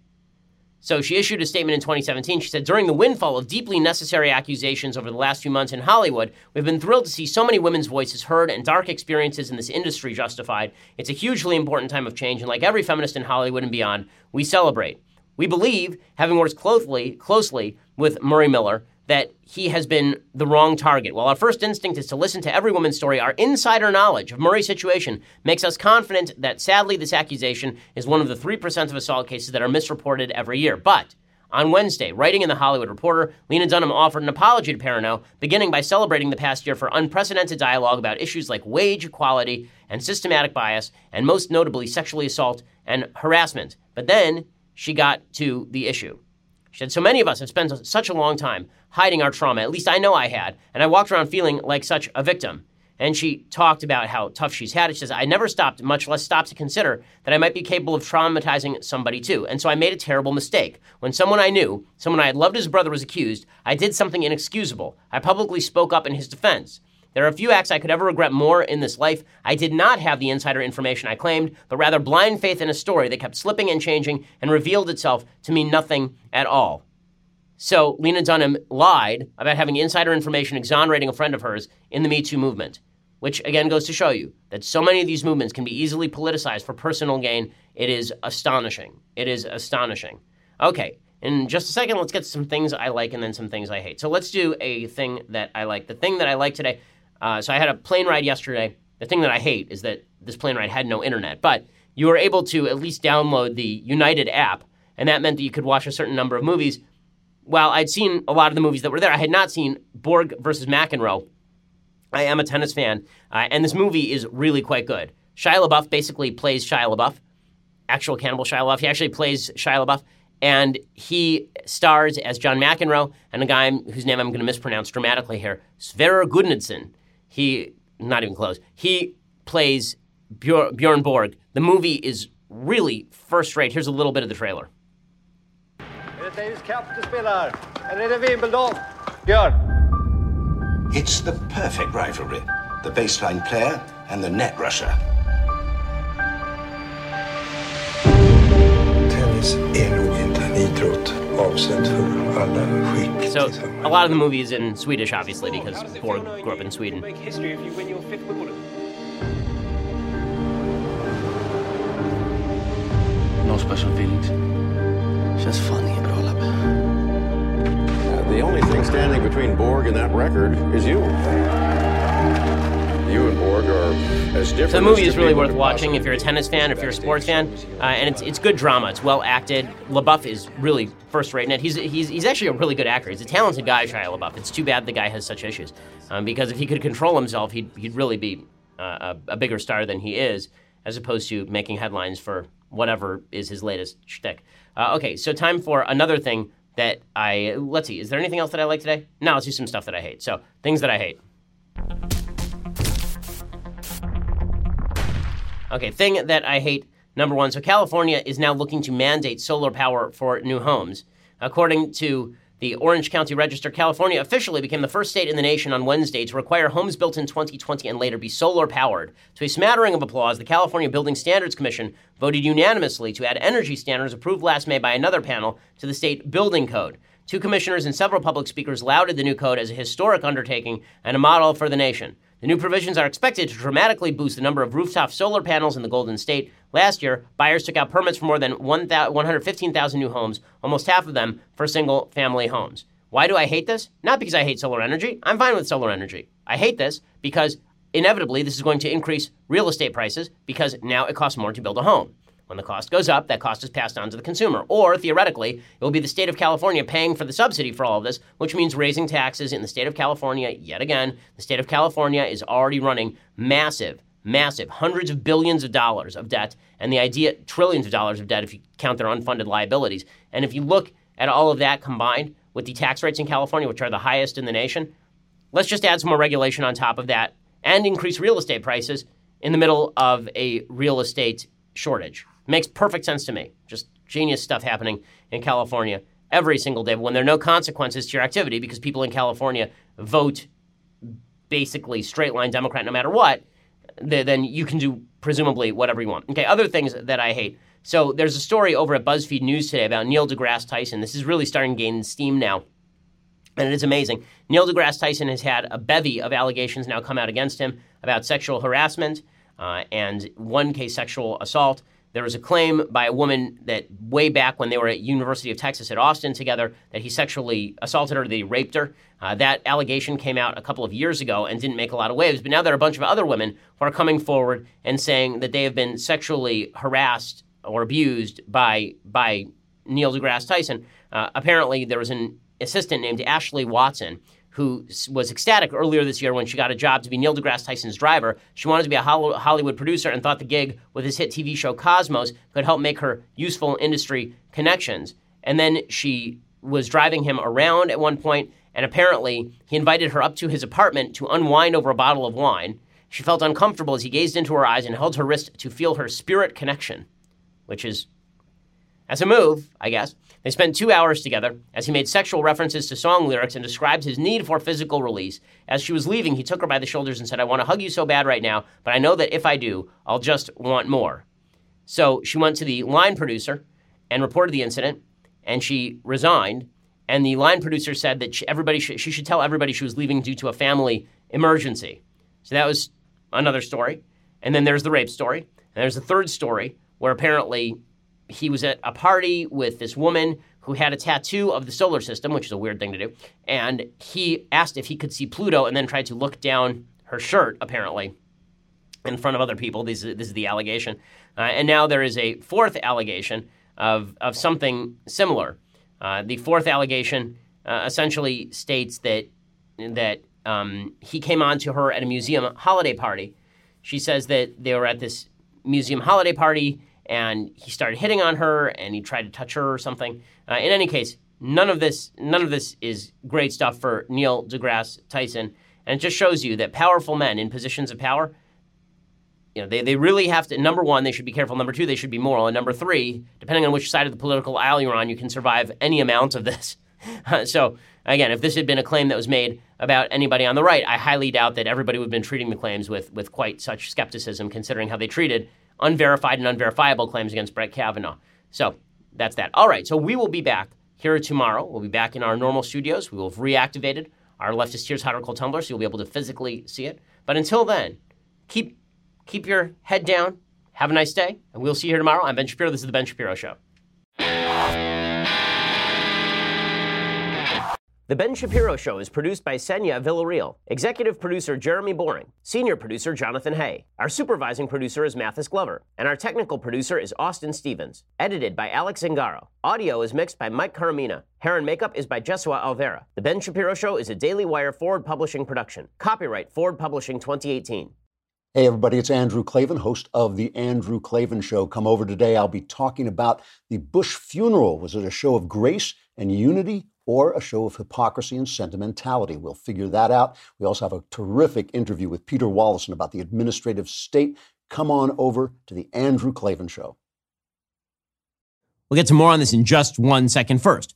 So she issued a statement in 2017. She said, During the windfall of deeply necessary accusations over the last few months in Hollywood, we've been thrilled to see so many women's voices heard and dark experiences in this industry justified. It's a hugely important time of change, and like every feminist in Hollywood and beyond, we celebrate. We believe, having worked closely, closely with Murray Miller, that he has been the wrong target. While our first instinct is to listen to every woman's story, our insider knowledge of Murray's situation makes us confident that sadly this accusation is one of the 3% of assault cases that are misreported every year. But on Wednesday, writing in The Hollywood Reporter, Lena Dunham offered an apology to Perrineau, beginning by celebrating the past year for unprecedented dialogue about issues like wage equality and systematic bias, and most notably sexually assault and harassment. But then she got to the issue. She said, So many of us have spent such a long time hiding our trauma. At least I know I had. And I walked around feeling like such a victim. And she talked about how tough she's had it. She says, I never stopped, much less stopped to consider that I might be capable of traumatizing somebody too. And so I made a terrible mistake. When someone I knew, someone I had loved as a brother, was accused, I did something inexcusable. I publicly spoke up in his defense. There are a few acts I could ever regret more in this life. I did not have the insider information I claimed, but rather blind faith in a story that kept slipping and changing and revealed itself to mean nothing at all. So Lena Dunham lied about having insider information exonerating a friend of hers in the Me Too movement, which again goes to show you that so many of these movements can be easily politicized for personal gain. It is astonishing. It is astonishing. Okay, in just a second, let's get some things I like and then some things I hate. So let's do a thing that I like. The thing that I like today uh, so I had a plane ride yesterday. The thing that I hate is that this plane ride had no internet, but you were able to at least download the United app, and that meant that you could watch a certain number of movies. While I'd seen a lot of the movies that were there, I had not seen Borg versus McEnroe. I am a tennis fan, uh, and this movie is really quite good. Shia LaBeouf basically plays Shia LaBeouf, actual cannibal Shia LaBeouf. He actually plays Shia LaBeouf, and he stars as John McEnroe and a guy whose name I'm going to mispronounce dramatically here, Sverre Gudnason. He, not even close, he plays Bjorn Borg. The movie is really first rate. Here's a little bit of the trailer. It's the perfect rivalry. The baseline player and the net rusher. Tennis är nog inte en idrott avsedd för alla skick. So, a lot of the movie is in Swedish, obviously, because Borg grew up in Sweden. No special feelings. Just fan inget bra, uh, The only thing standing between Borg and that record is you. You and Borg are as different. So the movie is really worth watching if you're a tennis fan, if you're a sports fan, uh, and it's it's good drama. It's well acted. LaBeouf is really first rate in it. He's he's he's actually a really good actor. He's a talented guy, Shia LaBeouf. It's too bad the guy has such issues, um, because if he could control himself, he'd he'd really be uh, a, a bigger star than he is, as opposed to making headlines for whatever is his latest shtick. Uh, okay, so time for another thing that I let's see. Is there anything else that I like today? No, let's do some stuff that I hate. So things that I hate. Okay, thing that I hate. Number one, so California is now looking to mandate solar power for new homes. According to the Orange County Register, California officially became the first state in the nation on Wednesday to require homes built in 2020 and later be solar powered. To a smattering of applause, the California Building Standards Commission voted unanimously to add energy standards approved last May by another panel to the state building code. Two commissioners and several public speakers lauded the new code as a historic undertaking and a model for the nation. The new provisions are expected to dramatically boost the number of rooftop solar panels in the Golden State. Last year, buyers took out permits for more than 115,000 new homes, almost half of them for single family homes. Why do I hate this? Not because I hate solar energy. I'm fine with solar energy. I hate this because inevitably this is going to increase real estate prices because now it costs more to build a home. When the cost goes up, that cost is passed on to the consumer. Or, theoretically, it will be the state of California paying for the subsidy for all of this, which means raising taxes in the state of California yet again. The state of California is already running massive, massive, hundreds of billions of dollars of debt, and the idea, trillions of dollars of debt if you count their unfunded liabilities. And if you look at all of that combined with the tax rates in California, which are the highest in the nation, let's just add some more regulation on top of that and increase real estate prices in the middle of a real estate shortage. Makes perfect sense to me. Just genius stuff happening in California every single day when there are no consequences to your activity because people in California vote basically straight line Democrat no matter what, then you can do presumably whatever you want. Okay, other things that I hate. So there's a story over at BuzzFeed News today about Neil deGrasse Tyson. This is really starting to gain steam now. And it is amazing. Neil deGrasse Tyson has had a bevy of allegations now come out against him about sexual harassment uh, and one case sexual assault. There was a claim by a woman that way back when they were at University of Texas at Austin together that he sexually assaulted her, that he raped her. Uh, that allegation came out a couple of years ago and didn't make a lot of waves. But now there are a bunch of other women who are coming forward and saying that they have been sexually harassed or abused by by Neil deGrasse Tyson. Uh, apparently, there was an assistant named Ashley Watson who was ecstatic earlier this year when she got a job to be Neil deGrasse Tyson's driver. She wanted to be a Hollywood producer and thought the gig with his hit TV show Cosmos could help make her useful industry connections. And then she was driving him around at one point And apparently, he invited her up to his apartment to unwind over a bottle of wine. She felt uncomfortable as he gazed into her eyes and held her wrist to feel her spirit connection, which is, as a move, I guess. They spent two hours together as he made sexual references to song lyrics and described his need for physical release. As she was leaving, he took her by the shoulders and said, I want to hug you so bad right now, but I know that if I do, I'll just want more. So she went to the line producer and reported the incident, and she resigned. And the line producer said that she, everybody sh- she should tell everybody she was leaving due to a family emergency. So that was another story. And then there's the rape story. And there's a third story where apparently he was at a party with this woman who had a tattoo of the solar system, which is a weird thing to do. And he asked if he could see Pluto and then tried to look down her shirt, apparently, in front of other people. This is, this is the allegation. Uh, and now there is a fourth allegation of, of something similar. Uh, the fourth allegation uh, essentially states that, that um, he came on to her at a museum holiday party. She says that they were at this museum holiday party and he started hitting on her and he tried to touch her or something. Uh, in any case, none of this none of this is great stuff for Neil deGrasse Tyson, and it just shows you that powerful men in positions of power, you know, they, they really have to. Number one, they should be careful. Number two, they should be moral. And number three, depending on which side of the political aisle you're on, you can survive any amount of this. *laughs* so again, if this had been a claim that was made about anybody on the right, I highly doubt that everybody would have been treating the claims with with quite such skepticism, considering how they treated unverified and unverifiable claims against Brett Kavanaugh. So that's that. All right, so we will be back here tomorrow. We'll be back in our normal studios. We will have reactivated our leftist tears hot or cold tumbler, so you'll be able to physically see it. But until then, keep keep your head down. Have a nice day, and we'll see you here tomorrow. I'm Ben Shapiro. This is the Ben Shapiro Show. The Ben Shapiro Show is produced by Senya Villarreal, executive producer Jeremy Boring, senior producer Jonathan Hay. Our supervising producer is Mathis Glover, and our technical producer is Austin Stevens. Edited by Alex Zingaro. Audio is mixed by Mike Caramina. Hair and makeup is by Jesua Alvera. The Ben Shapiro Show is a Daily Wire Forward Publishing production. Copyright Forward Publishing 2018. Hey, everybody, it's Andrew Klavan, host of The Andrew Klavan Show. Come over today. I'll be talking about the Bush funeral. Was it a show of grace and unity or a show of hypocrisy and sentimentality. We'll figure that out. We also have a terrific interview with Peter Wallison about the administrative state. Come on over to the Andrew Klavan Show. We'll get to more on this in just one second first.